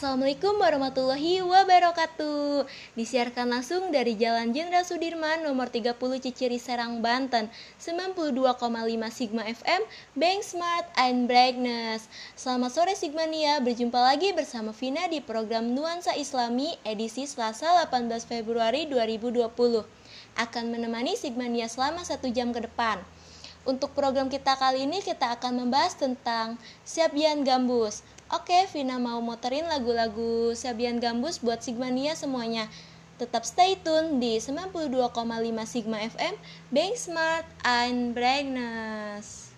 Assalamualaikum warahmatullahi wabarakatuh. Disiarkan langsung dari Jalan Jenderal Sudirman nomor 30 Ciciri Serang, Banten 92,5 Sigma FM Bank Smart and Brightness. Selamat sore Sigmania, berjumpa lagi bersama Vina di program Nuansa Islami edisi Selasa 18 Februari 2020 Akan menemani Sigmania selama satu jam ke depan. Untuk program kita kali ini kita akan membahas tentang Siabian Gambus. Oke, Vina mau muterin lagu-lagu Sabian Gambus buat Sigmania semuanya. Tetap stay tune di 92,5 Sigma FM, Bank Smart and Brightness.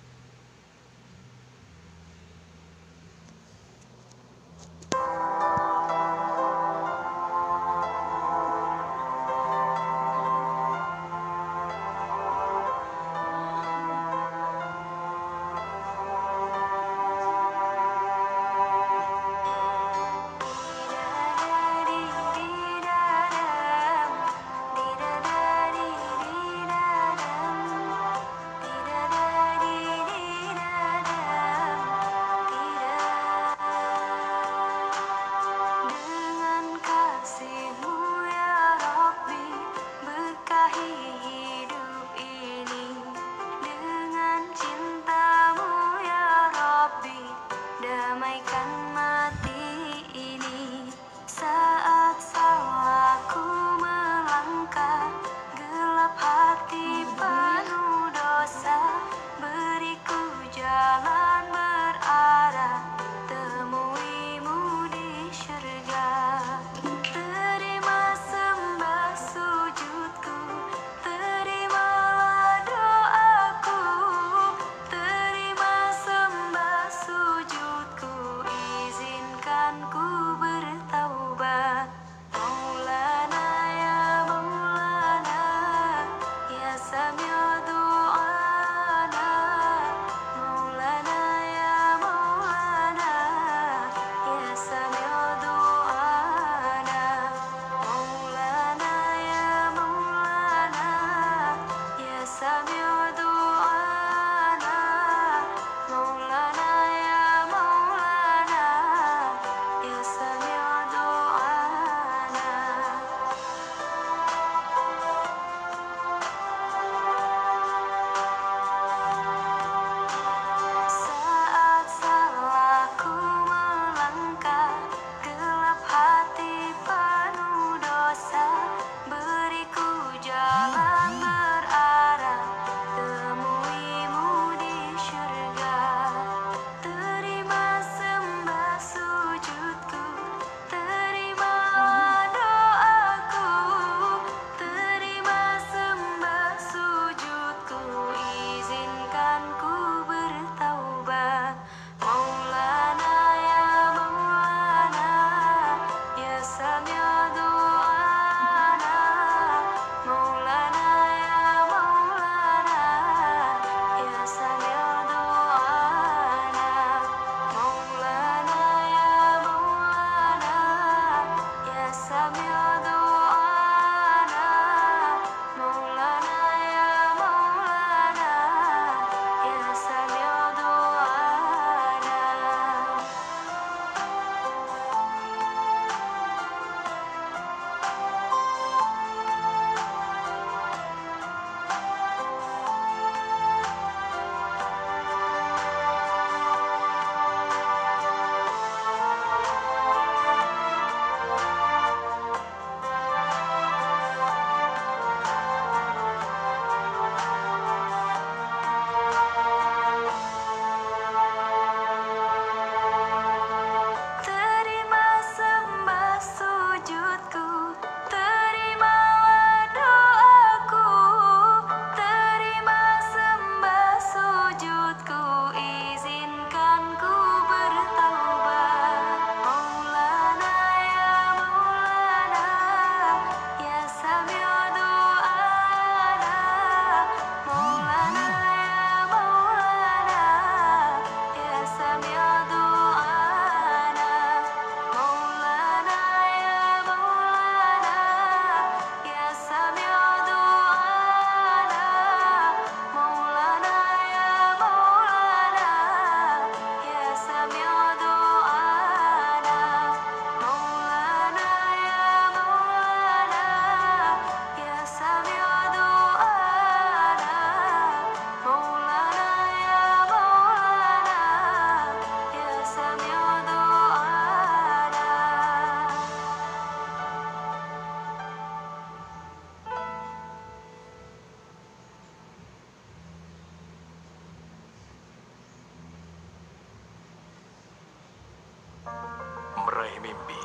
Meraih mimpi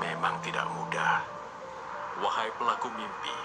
memang tidak mudah. Wahai pelaku mimpi,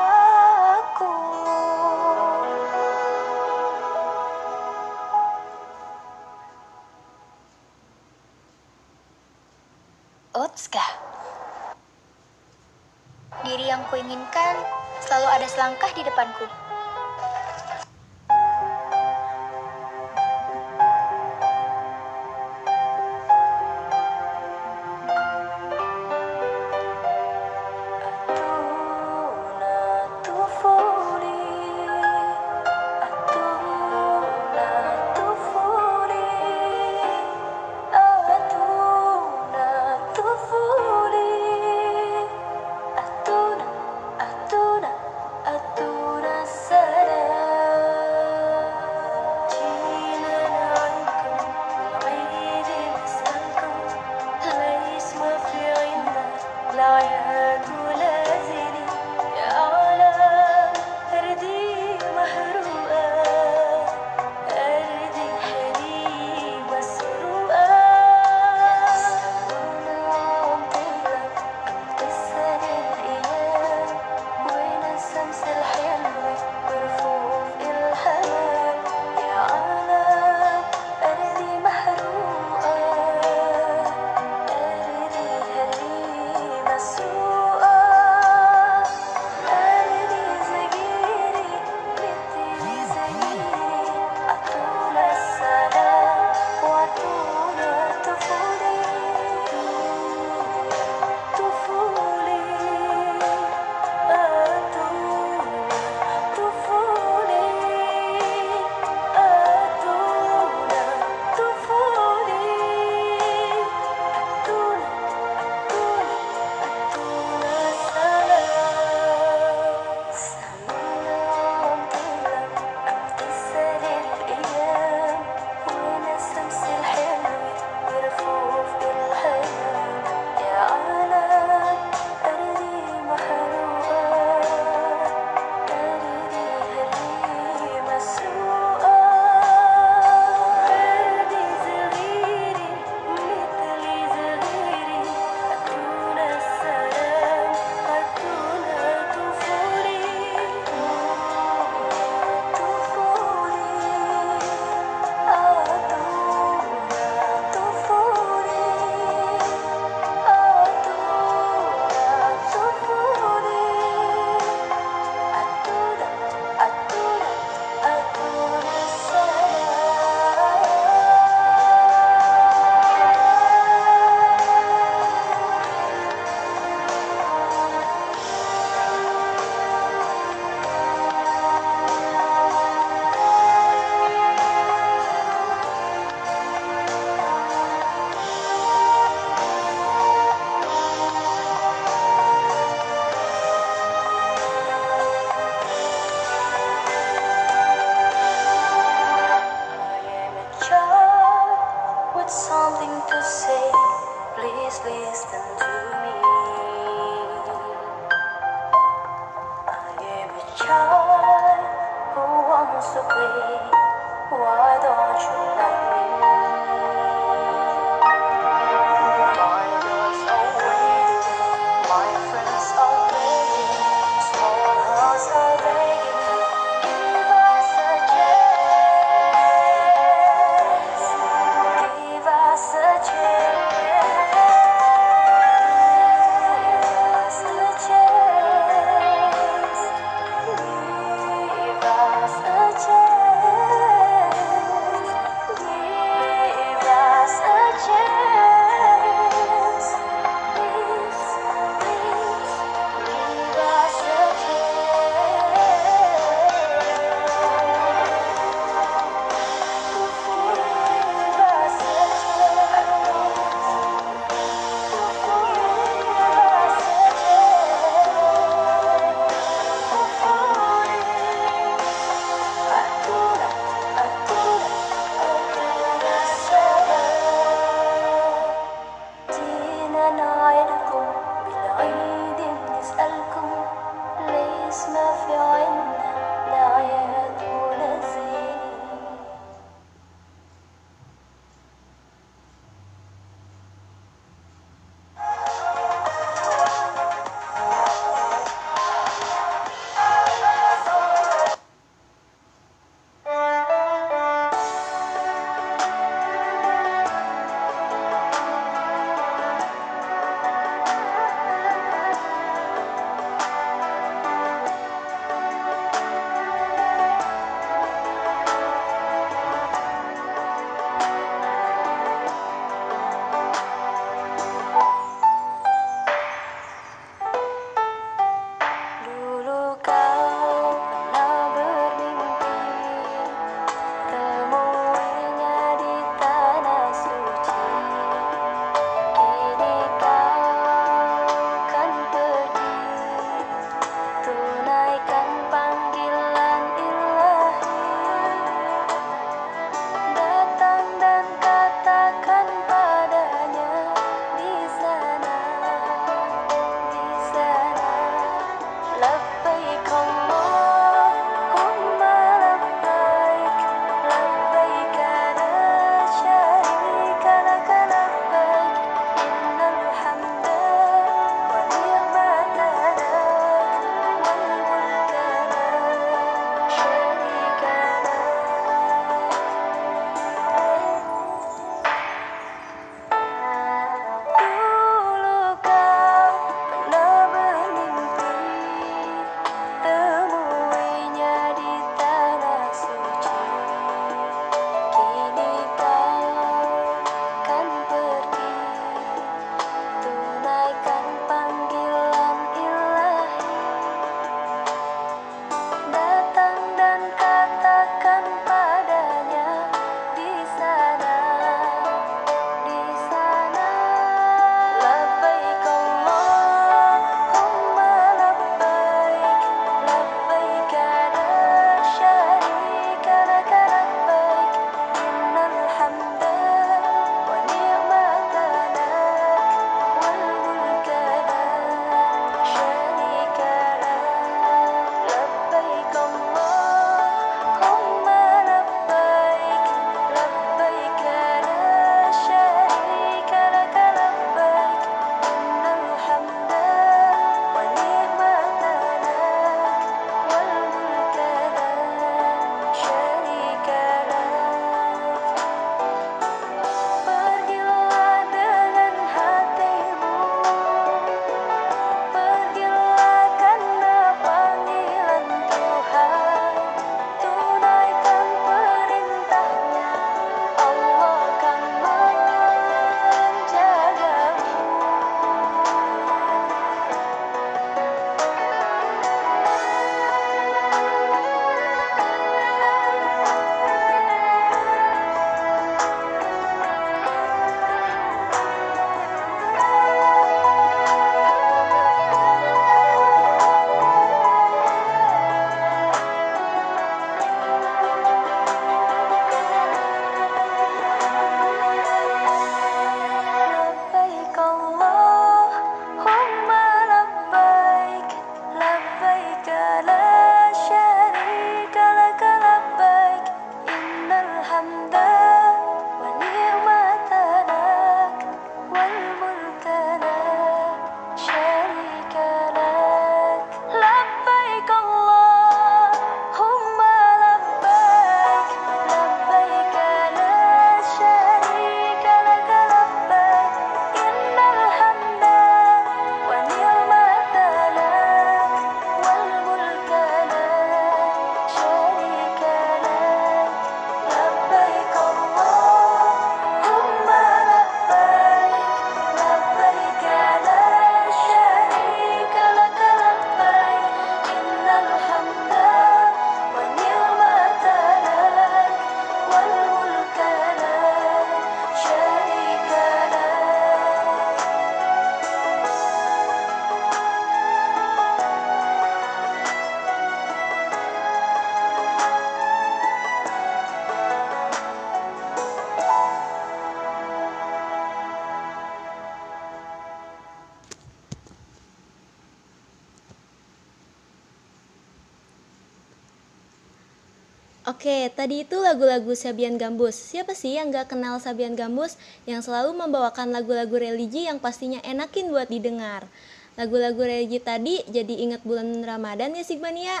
Oke, tadi itu lagu-lagu Sabian Gambus. Siapa sih yang gak kenal Sabian Gambus yang selalu membawakan lagu-lagu religi yang pastinya enakin buat didengar? Lagu-lagu religi tadi jadi ingat bulan Ramadan ya Sigmania?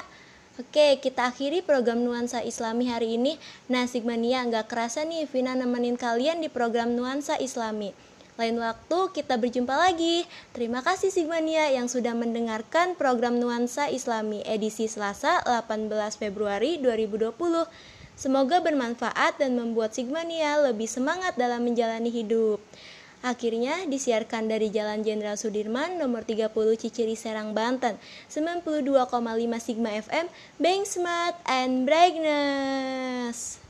Oke, kita akhiri program Nuansa Islami hari ini. Nah, Sigmania nggak kerasa nih Vina nemenin kalian di program Nuansa Islami. Lain waktu kita berjumpa lagi. Terima kasih Sigmania yang sudah mendengarkan program Nuansa Islami edisi Selasa 18 Februari 2020. Semoga bermanfaat dan membuat Sigmania lebih semangat dalam menjalani hidup. Akhirnya disiarkan dari Jalan Jenderal Sudirman nomor 30 Ciciri Serang Banten 92,5 Sigma FM Bank Smart and Brightness.